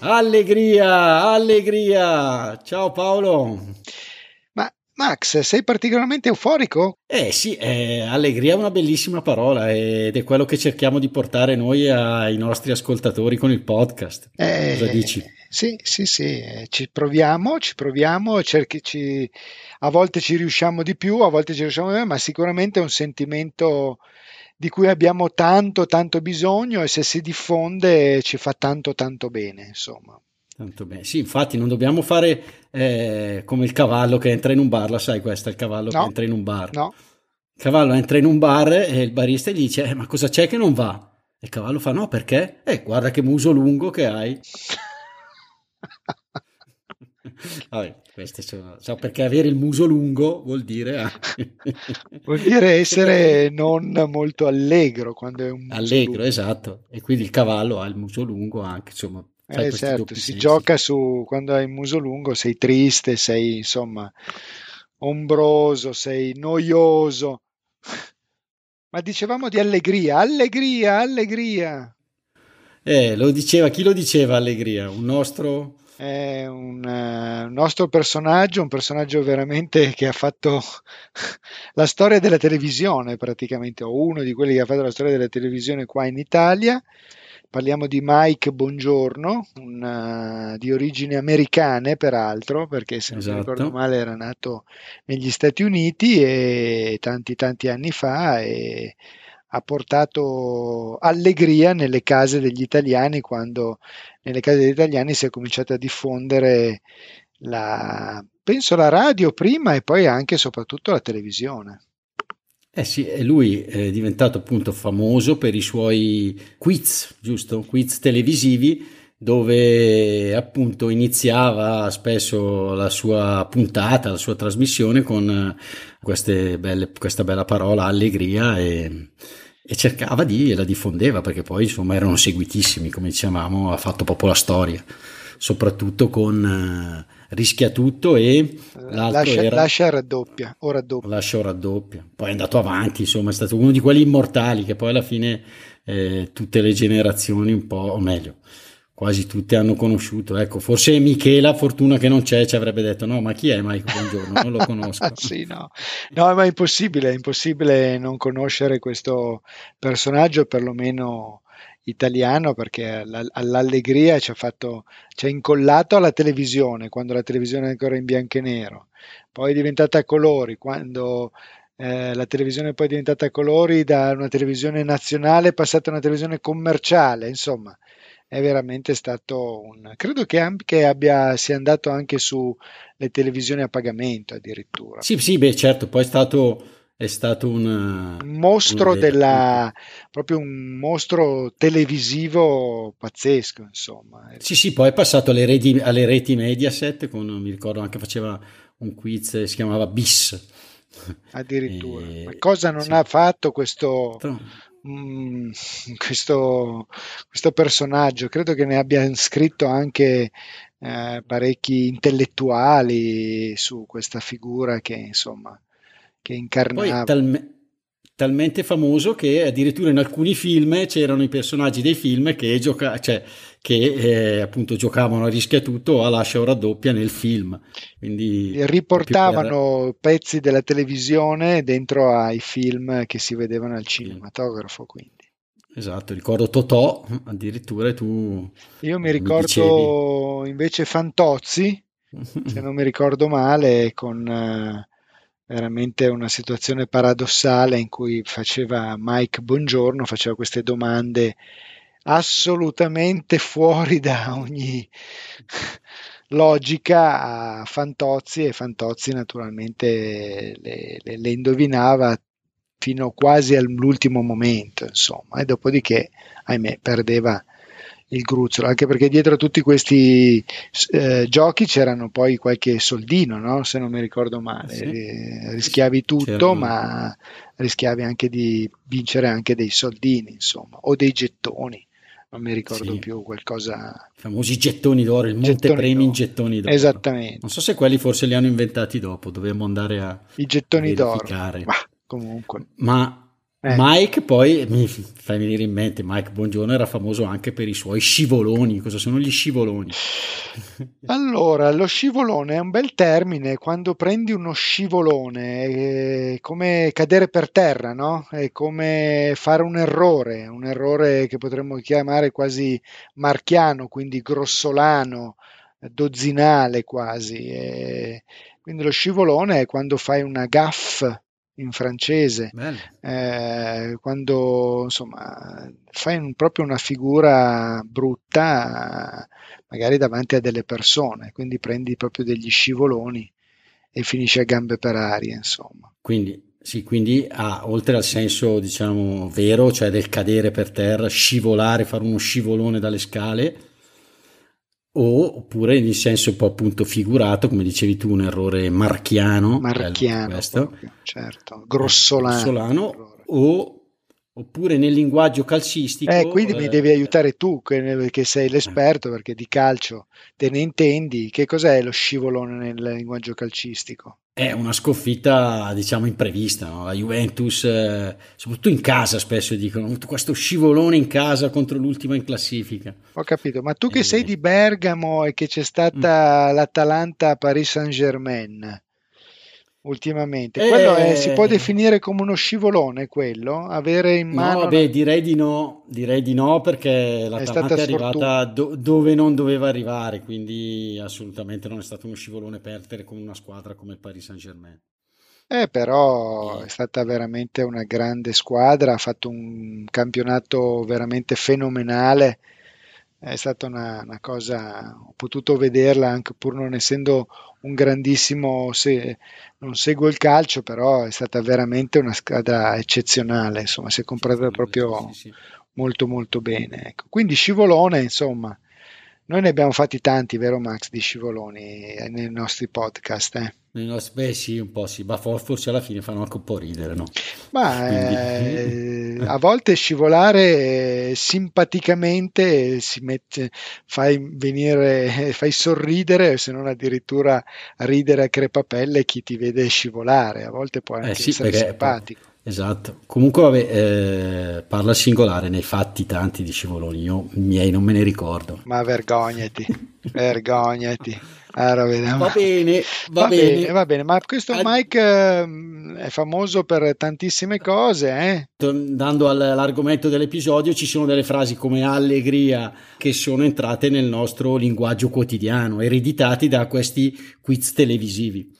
Allegria, allegria! Ciao Paolo! Ma Max, sei particolarmente euforico? Eh sì, eh, allegria è una bellissima parola ed è quello che cerchiamo di portare noi ai nostri ascoltatori con il podcast. Eh, Cosa dici? Sì, sì, sì, eh, ci proviamo, ci proviamo, cerchi, ci... a volte ci riusciamo di più, a volte ci riusciamo di meno, ma sicuramente è un sentimento di cui abbiamo tanto tanto bisogno e se si diffonde ci fa tanto tanto bene insomma. Tanto bene. Sì infatti non dobbiamo fare eh, come il cavallo che entra in un bar la sai questa il cavallo no, che entra in un bar. No. Il cavallo entra in un bar e il barista gli dice eh, ma cosa c'è che non va? E il cavallo fa no perché? Eh guarda che muso lungo che hai Vabbè, queste sono, so perché avere il muso lungo vuol dire vuol dire essere non molto allegro quando è un allegro, lungo. esatto. E quindi il cavallo ha il muso lungo anche, insomma. Eh, certo, si sensi. gioca su quando hai il muso lungo, sei triste, sei insomma ombroso, sei noioso. Ma dicevamo di allegria, allegria, allegria. Eh, lo diceva, chi lo diceva allegria? Un nostro è un, uh, nostro personaggio, un personaggio veramente che ha fatto la storia della televisione praticamente, o uno di quelli che ha fatto la storia della televisione qua in Italia. Parliamo di Mike Bongiorno, un, uh, di origini americane peraltro, perché se non esatto. ricordo male era nato negli Stati Uniti e tanti tanti anni fa e ha portato allegria nelle case degli italiani quando nelle case degli italiani si è cominciato a diffondere la, penso la radio prima e poi anche e soprattutto la televisione. Eh sì, lui è diventato appunto famoso per i suoi quiz, giusto? Quiz televisivi dove appunto iniziava spesso la sua puntata, la sua trasmissione con belle, questa bella parola allegria e, e cercava di, e la diffondeva perché poi insomma erano seguitissimi, come dicevamo, ha fatto proprio la storia, soprattutto con uh, Rischia tutto e l'altro lascia, era... Lascia raddoppia, o raddoppia. Lascia o raddoppia. Poi è andato avanti, insomma è stato uno di quelli immortali che poi alla fine eh, tutte le generazioni un po', o meglio, quasi tutte hanno conosciuto. Ecco, forse Michela, fortuna che non c'è, ci avrebbe detto: No, ma chi è Mike? Buongiorno, non lo conosco. sì, no. no, ma è impossibile, è impossibile non conoscere questo personaggio, perlomeno italiano, perché all'allegria ci ha fatto, ci ha incollato alla televisione quando la televisione è ancora in bianco e nero, poi è diventata a colori quando. Eh, la televisione poi è diventata a colori da una televisione nazionale passata a una televisione commerciale, insomma, è veramente stato un... credo che, anche abbia, sia andato anche sulle televisioni a pagamento addirittura. Sì, sì, beh certo, poi è stato, è stato un, un mostro un... della... proprio un mostro televisivo pazzesco, insomma. Sì, sì, poi è passato alle reti, alle reti Mediaset, con, mi ricordo anche faceva un quiz, si chiamava BIS. Addirittura. E... Ma cosa non sì. ha fatto questo Mm, questo, questo, personaggio. Credo che ne abbia scritto anche eh, parecchi intellettuali su questa figura che insomma che incarnava. Poi, talme- talmente famoso che addirittura in alcuni film c'erano i personaggi dei film che, gioca- cioè, che eh, appunto giocavano a rischia tutto a lascia o raddoppia nel film. Quindi riportavano per... pezzi della televisione dentro ai film che si vedevano al cinematografo. Quindi. Esatto, ricordo Totò addirittura tu... Io mi ricordo mi invece Fantozzi, se non mi ricordo male, con... Veramente una situazione paradossale in cui faceva Mike Buongiorno, faceva queste domande assolutamente fuori da ogni logica a Fantozzi e Fantozzi naturalmente le, le, le indovinava fino quasi all'ultimo momento, insomma, e dopodiché, ahimè, perdeva il gruzzolo, anche perché dietro a tutti questi eh, giochi c'erano poi qualche soldino, no? se non mi ricordo male, sì. Eh, rischiavi tutto, C'erano. ma rischiavi anche di vincere anche dei soldini, insomma, o dei gettoni. Non mi ricordo sì. più qualcosa. I famosi gettoni d'oro, il montepremi in gettoni d'oro. Esattamente. Non so se quelli forse li hanno inventati dopo, dobbiamo andare a. I gettoni d'oro. Ma comunque. Ma eh. Mike poi mi fai venire in mente, Mike Buongiorno era famoso anche per i suoi scivoloni. Cosa sono gli scivoloni? Allora, lo scivolone è un bel termine, quando prendi uno scivolone è come cadere per terra, no? È come fare un errore, un errore che potremmo chiamare quasi marchiano, quindi grossolano, dozzinale quasi. E quindi lo scivolone è quando fai una gaffa in francese, eh, quando insomma fai un, proprio una figura brutta magari davanti a delle persone, quindi prendi proprio degli scivoloni e finisci a gambe per aria, insomma. Quindi sì, quindi ha, oltre al senso diciamo vero, cioè del cadere per terra, scivolare, fare uno scivolone dalle scale, o, oppure in senso un po' appunto figurato, come dicevi tu, un errore marchiano, marchiano questo, proprio, certo, grossolano, grossolano o oppure nel linguaggio calcistico. Eh, quindi eh, mi devi aiutare tu, che, che, sei l'esperto, perché di calcio te ne intendi. Che cos'è lo scivolone nel linguaggio calcistico? È una sconfitta, diciamo, imprevista. No? La Juventus, eh, soprattutto in casa, spesso dicono questo scivolone in casa contro l'ultima in classifica. Ho capito, ma tu che eh, sei di Bergamo e che c'è stata mm. l'Atalanta Paris Saint-Germain, ultimamente. Eh, quello è, si può definire come uno scivolone quello? Avere in mano... No, vabbè, direi di no, direi di no perché la è, è arrivata do, dove non doveva arrivare, quindi assolutamente non è stato uno scivolone perdere con una squadra come il Paris Saint-Germain. Eh, però è stata veramente una grande squadra, ha fatto un campionato veramente fenomenale è stata una, una, cosa, ho potuto vederla anche pur non essendo un grandissimo, se, non seguo il calcio, però è stata veramente una squadra eccezionale, insomma, si è comprata proprio sì, sì. molto molto bene. Ecco. Quindi scivolone, insomma, noi ne abbiamo fatti tanti, vero Max, di scivoloni eh, nei nostri podcast. Eh? Beh sì, un po' sì, ma forse alla fine fanno anche un po' ridere, no? Ma eh, a volte scivolare simpaticamente si mette, fai venire, fai sorridere, se non addirittura ridere a crepapelle chi ti vede scivolare, a volte può anche eh sì, essere simpatico. Esatto, comunque vabbè, eh, parla singolare, ne hai fatti tanti di scivoloni, io miei non me ne ricordo. Ma vergognati, vergognati. Allora, va bene, va, va bene. bene. Va bene, ma questo Ad... Mike eh, è famoso per tantissime cose. Eh? Dando all'argomento dell'episodio, ci sono delle frasi come allegria che sono entrate nel nostro linguaggio quotidiano, ereditati da questi quiz televisivi.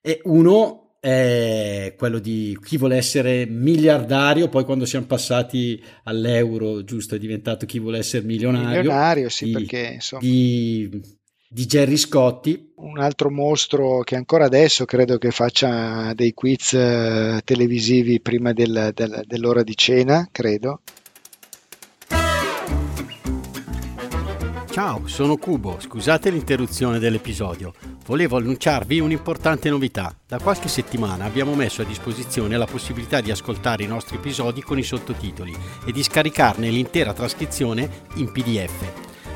E uno è quello di chi vuole essere miliardario, poi quando siamo passati all'euro, giusto, è diventato chi vuole essere milionario. Milionario, sì, di, perché insomma... Di, di Gerry Scotti. Un altro mostro che ancora adesso credo che faccia dei quiz eh, televisivi prima del, del, dell'ora di cena, credo. Ciao, sono Cubo, scusate l'interruzione dell'episodio. Volevo annunciarvi un'importante novità. Da qualche settimana abbiamo messo a disposizione la possibilità di ascoltare i nostri episodi con i sottotitoli e di scaricarne l'intera trascrizione in PDF.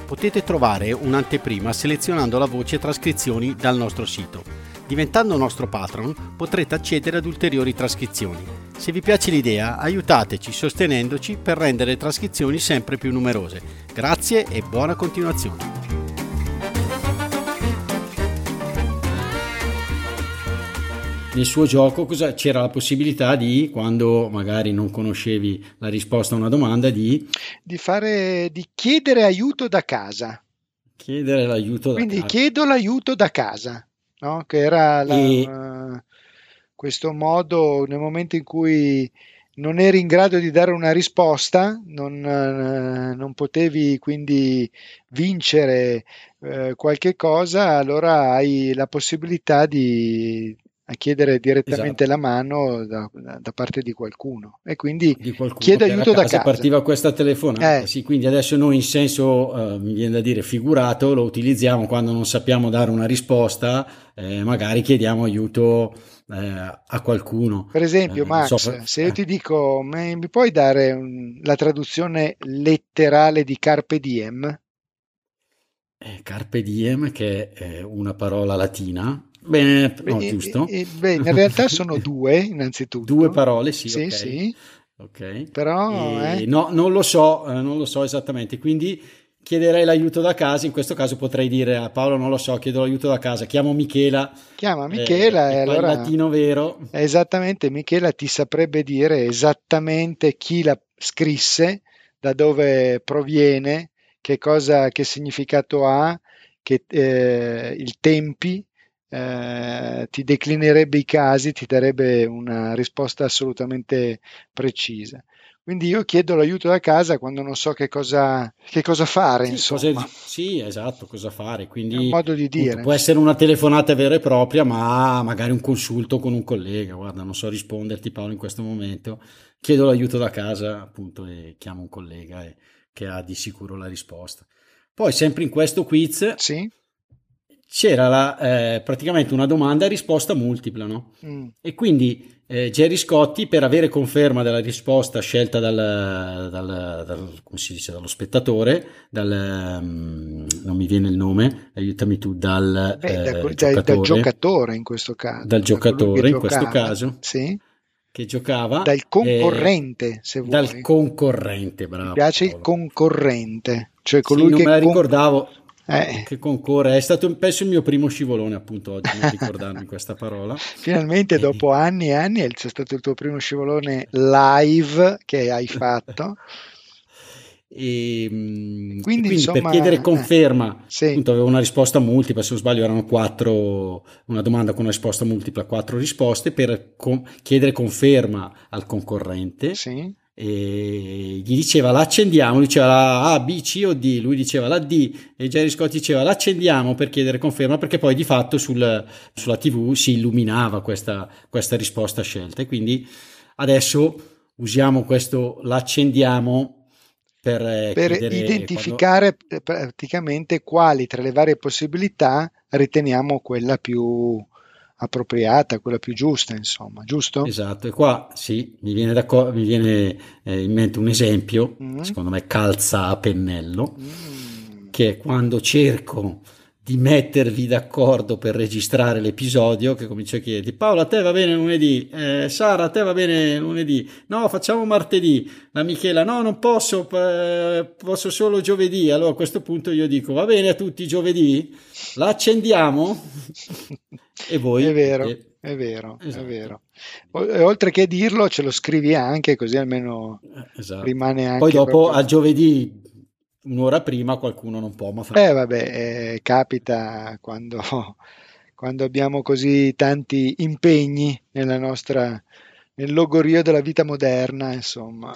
Potete trovare un'anteprima selezionando la voce trascrizioni dal nostro sito. Diventando nostro patron potrete accedere ad ulteriori trascrizioni. Se vi piace l'idea, aiutateci sostenendoci per rendere le trascrizioni sempre più numerose. Grazie e buona continuazione. nel suo gioco c'era la possibilità di, quando magari non conoscevi la risposta a una domanda, di, di, fare, di chiedere aiuto da casa. Chiedere l'aiuto da Quindi casa. chiedo l'aiuto da casa no? che era la, e... questo modo nel momento in cui non eri in grado di dare una risposta, non, eh, non potevi quindi vincere eh, qualche cosa, allora hai la possibilità di, a chiedere direttamente esatto. la mano da, da, parte di qualcuno e quindi di qualcuno chiedo aiuto da casa. partiva questa telefonata, eh. sì, quindi adesso noi in senso, uh, mi viene da dire figurato, lo utilizziamo quando non sappiamo dare una risposta, eh, magari chiediamo aiuto eh, a qualcuno. Per esempio, eh, Max, so, se io eh. ti dico, mi, mi puoi dare un, la traduzione letterale di Carpe Diem? Carpe Diem, che è una parola latina, Bene, no, e, giusto. E, beh, in realtà sono due, innanzitutto. Due parole, sì. Sì, okay. sì. Ok. Però... Eh. No, non lo so, eh, non lo so esattamente. Quindi chiederei l'aiuto da casa. In questo caso potrei dire a Paolo: Non lo so, chiedo l'aiuto da casa. Chiamo Michela. Chiama Michela eh, e allora. Il latino vero. Esattamente, Michela ti saprebbe dire esattamente chi la scrisse, da dove proviene, che cosa, che significato ha, che, eh, i tempi eh, ti declinerebbe i casi, ti darebbe una risposta assolutamente precisa. Quindi io chiedo l'aiuto da casa quando non so che cosa, che cosa fare. Sì, insomma. sì, esatto, cosa fare. Quindi, È un modo di dire. Può essere una telefonata vera e propria, ma magari un consulto con un collega. Guarda, non so risponderti Paolo in questo momento. Chiedo l'aiuto da casa, appunto, e chiamo un collega e, che ha di sicuro la risposta. Poi, sempre in questo quiz, sì c'era la, eh, praticamente una domanda e risposta multipla, no? Mm. E quindi eh, Jerry Scotti, per avere conferma della risposta scelta dal, dal, dal, dice, dallo spettatore, dal, um, non mi viene il nome, aiutami tu, dal, Beh, eh, giocatore, dal, giocatore in questo caso. Dal giocatore in questo caso. Sì. Che giocava. Dal concorrente, se vuoi. Dal concorrente, bravo. Mi piace Paolo. il concorrente, cioè colui sì, non che... me la ricordavo. Eh. che concorre. È stato penso il mio primo scivolone, appunto, oggi, non ricordarmi questa parola. Finalmente, dopo anni e anni, c'è stato il tuo primo scivolone live che hai fatto. E, quindi, quindi insomma, per chiedere conferma, eh, sì. appunto, avevo una risposta multipla. Se non sbaglio, erano quattro, una domanda con una risposta multipla, quattro risposte per con, chiedere conferma al concorrente. Sì e gli diceva l'accendiamo, lui diceva la A, B, C o D, lui diceva la D e Jerry Scott diceva l'accendiamo per chiedere conferma perché poi di fatto sul, sulla TV si illuminava questa, questa risposta scelta. E quindi adesso usiamo questo l'accendiamo per, eh, per identificare quando... praticamente quali tra le varie possibilità riteniamo quella più appropriata, quella più giusta, insomma, giusto? Esatto, e qua sì, mi viene, mi viene eh, in mente un esempio, mm. secondo me calza a pennello, mm. che è quando cerco di mettervi d'accordo per registrare l'episodio che comincio a chiederti Paolo a te va bene lunedì eh, Sara a te va bene lunedì no facciamo martedì la Michela no non posso eh, posso solo giovedì allora a questo punto io dico va bene a tutti giovedì la accendiamo e voi è vero eh, è vero, esatto. è vero. oltre che dirlo, ce lo scrivi anche, così almeno eh, esatto. rimane anche. Poi dopo proprio... a giovedì un'ora prima qualcuno non può, ma fa... Eh vabbè, eh, capita quando, quando, abbiamo così tanti impegni nella nostra, nel logorio della vita moderna, insomma.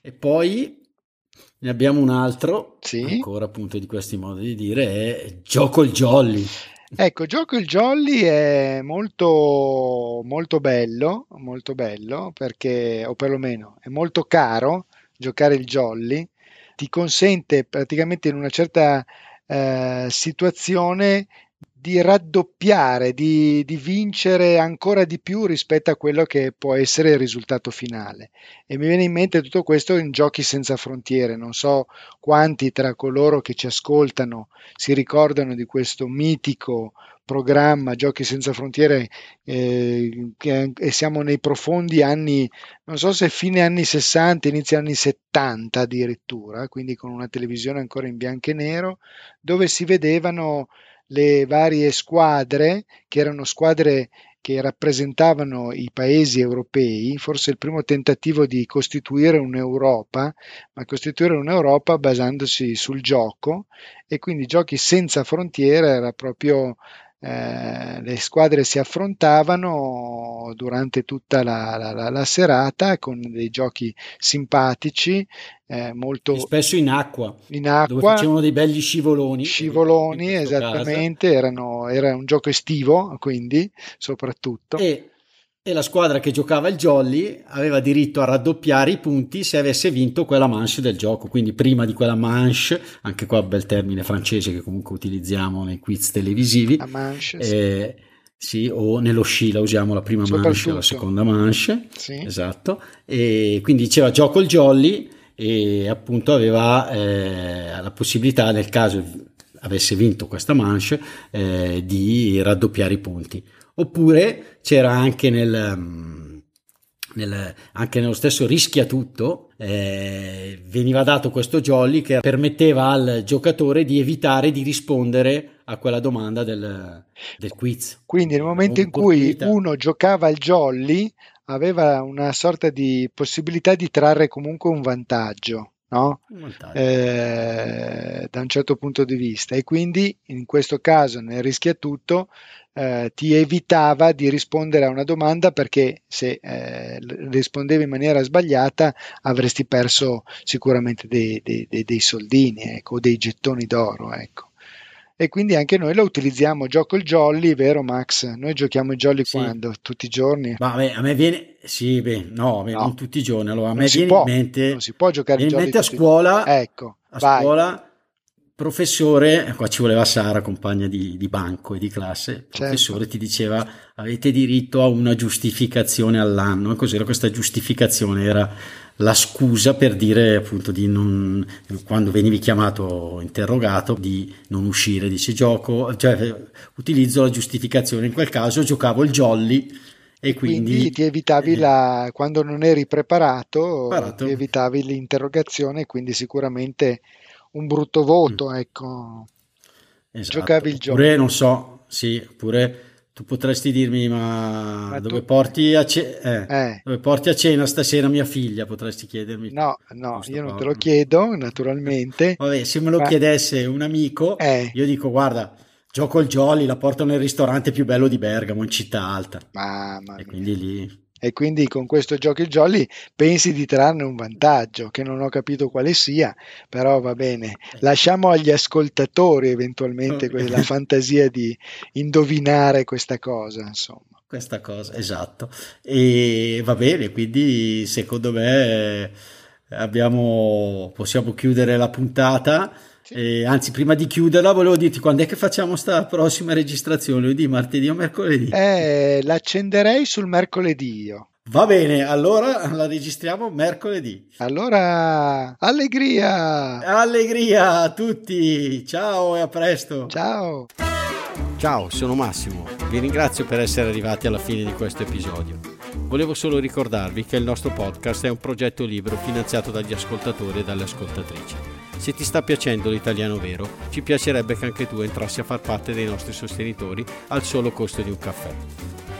E poi ne abbiamo un altro, sì. ancora appunto di questi modi di dire, è Gioco il Jolly. Ecco, Gioco il Jolly è molto, molto bello, molto bello perché, o perlomeno, è molto caro giocare il Jolly. Ti consente praticamente in una certa eh, situazione di raddoppiare, di, di, vincere ancora di più rispetto a quello che può essere il risultato finale. E mi viene in mente tutto questo in Giochi senza frontiere. Non so quanti tra coloro che ci ascoltano si ricordano di questo mitico programma Giochi senza frontiere eh, che, e siamo nei profondi anni, non so se fine anni 60, inizio anni 70 addirittura, quindi con una televisione ancora in bianco e nero, dove si vedevano le varie squadre, che erano squadre che rappresentavano i paesi europei, forse il primo tentativo di costituire un'Europa, ma costituire un'Europa basandosi sul gioco e quindi giochi senza frontiere era proprio eh, le squadre si affrontavano durante tutta la, la, la serata con dei giochi simpatici, eh, molto... spesso in acqua, in acqua, dove facevano dei belli scivoloni. Scivoloni, esattamente, erano, era un gioco estivo, quindi soprattutto. E e la squadra che giocava il Jolly aveva diritto a raddoppiare i punti se avesse vinto quella manche del gioco, quindi prima di quella manche, anche qua bel termine francese che comunque utilizziamo nei quiz televisivi, la manche, eh, sì. sì. o nello sci la usiamo la prima manche la seconda manche, sì. esatto, e quindi diceva gioco il Jolly e appunto aveva eh, la possibilità nel caso avesse vinto questa manche eh, di raddoppiare i punti oppure c'era anche nel, mm, nel, anche nello stesso rischia tutto eh, veniva dato questo jolly che permetteva al giocatore di evitare di rispondere a quella domanda del, del quiz. Quindi nel momento in cui uno giocava al jolly aveva una sorta di possibilità di trarre comunque un vantaggio No? Eh, da un certo punto di vista e quindi in questo caso nel rischia tutto eh, ti evitava di rispondere a una domanda perché se eh, rispondevi in maniera sbagliata avresti perso sicuramente dei, dei, dei, dei soldini ecco, o dei gettoni d'oro. Ecco. E quindi anche noi lo utilizziamo, gioco il jolly, vero Max? Noi giochiamo il jolly sì. quando? Tutti i giorni? Ma a me, viene, sì, beh, no, no, non tutti i giorni, allora a me viene può, in mente, non si può giocare in mente a scuola, ecco, a vai. scuola professore, qua ci voleva Sara, compagna di, di banco e di classe, certo. professore certo. ti diceva avete diritto a una giustificazione all'anno e cos'era questa giustificazione? Era la scusa per dire appunto di non, quando venivi chiamato interrogato, di non uscire, dice gioco, cioè utilizzo la giustificazione, in quel caso giocavo il jolly e quindi, quindi ti evitavi eh, la, quando non eri preparato, preparato, ti evitavi l'interrogazione, quindi sicuramente un brutto voto, mm. ecco. Esatto. Giocavi il gioco. Pure, non so, sì, pure tu potresti dirmi, ma, ma dove, tu... porti a ce... eh, eh. dove porti a cena stasera mia figlia? Potresti chiedermi. No, no, io non te lo chiedo, naturalmente. Vabbè, se me lo ma... chiedesse un amico, eh. io dico, guarda, gioco il Jolly, la porto nel ristorante più bello di Bergamo, in città alta. Mamma e quindi lì e quindi con questo gioco il jolly pensi di trarne un vantaggio che non ho capito quale sia, però va bene. Lasciamo agli ascoltatori eventualmente la fantasia di indovinare questa cosa, insomma. Questa cosa, esatto. E va bene, quindi secondo me abbiamo, possiamo chiudere la puntata. Eh, anzi, prima di chiuderla, volevo dirti quando è che facciamo sta prossima registrazione? Lunedì, martedì o mercoledì? Eh, l'accenderei sul mercoledì io. Va bene, allora la registriamo mercoledì. Allora, allegria! Allegria a tutti! Ciao e a presto! Ciao! Ciao, sono Massimo. Vi ringrazio per essere arrivati alla fine di questo episodio. Volevo solo ricordarvi che il nostro podcast è un progetto libero finanziato dagli ascoltatori e dalle ascoltatrici. Se ti sta piacendo l'italiano vero, ci piacerebbe che anche tu entrassi a far parte dei nostri sostenitori al solo costo di un caffè.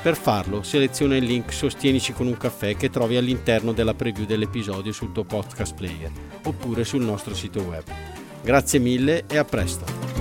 Per farlo, seleziona il link Sostienici con un caffè che trovi all'interno della preview dell'episodio sul tuo podcast player oppure sul nostro sito web. Grazie mille e a presto!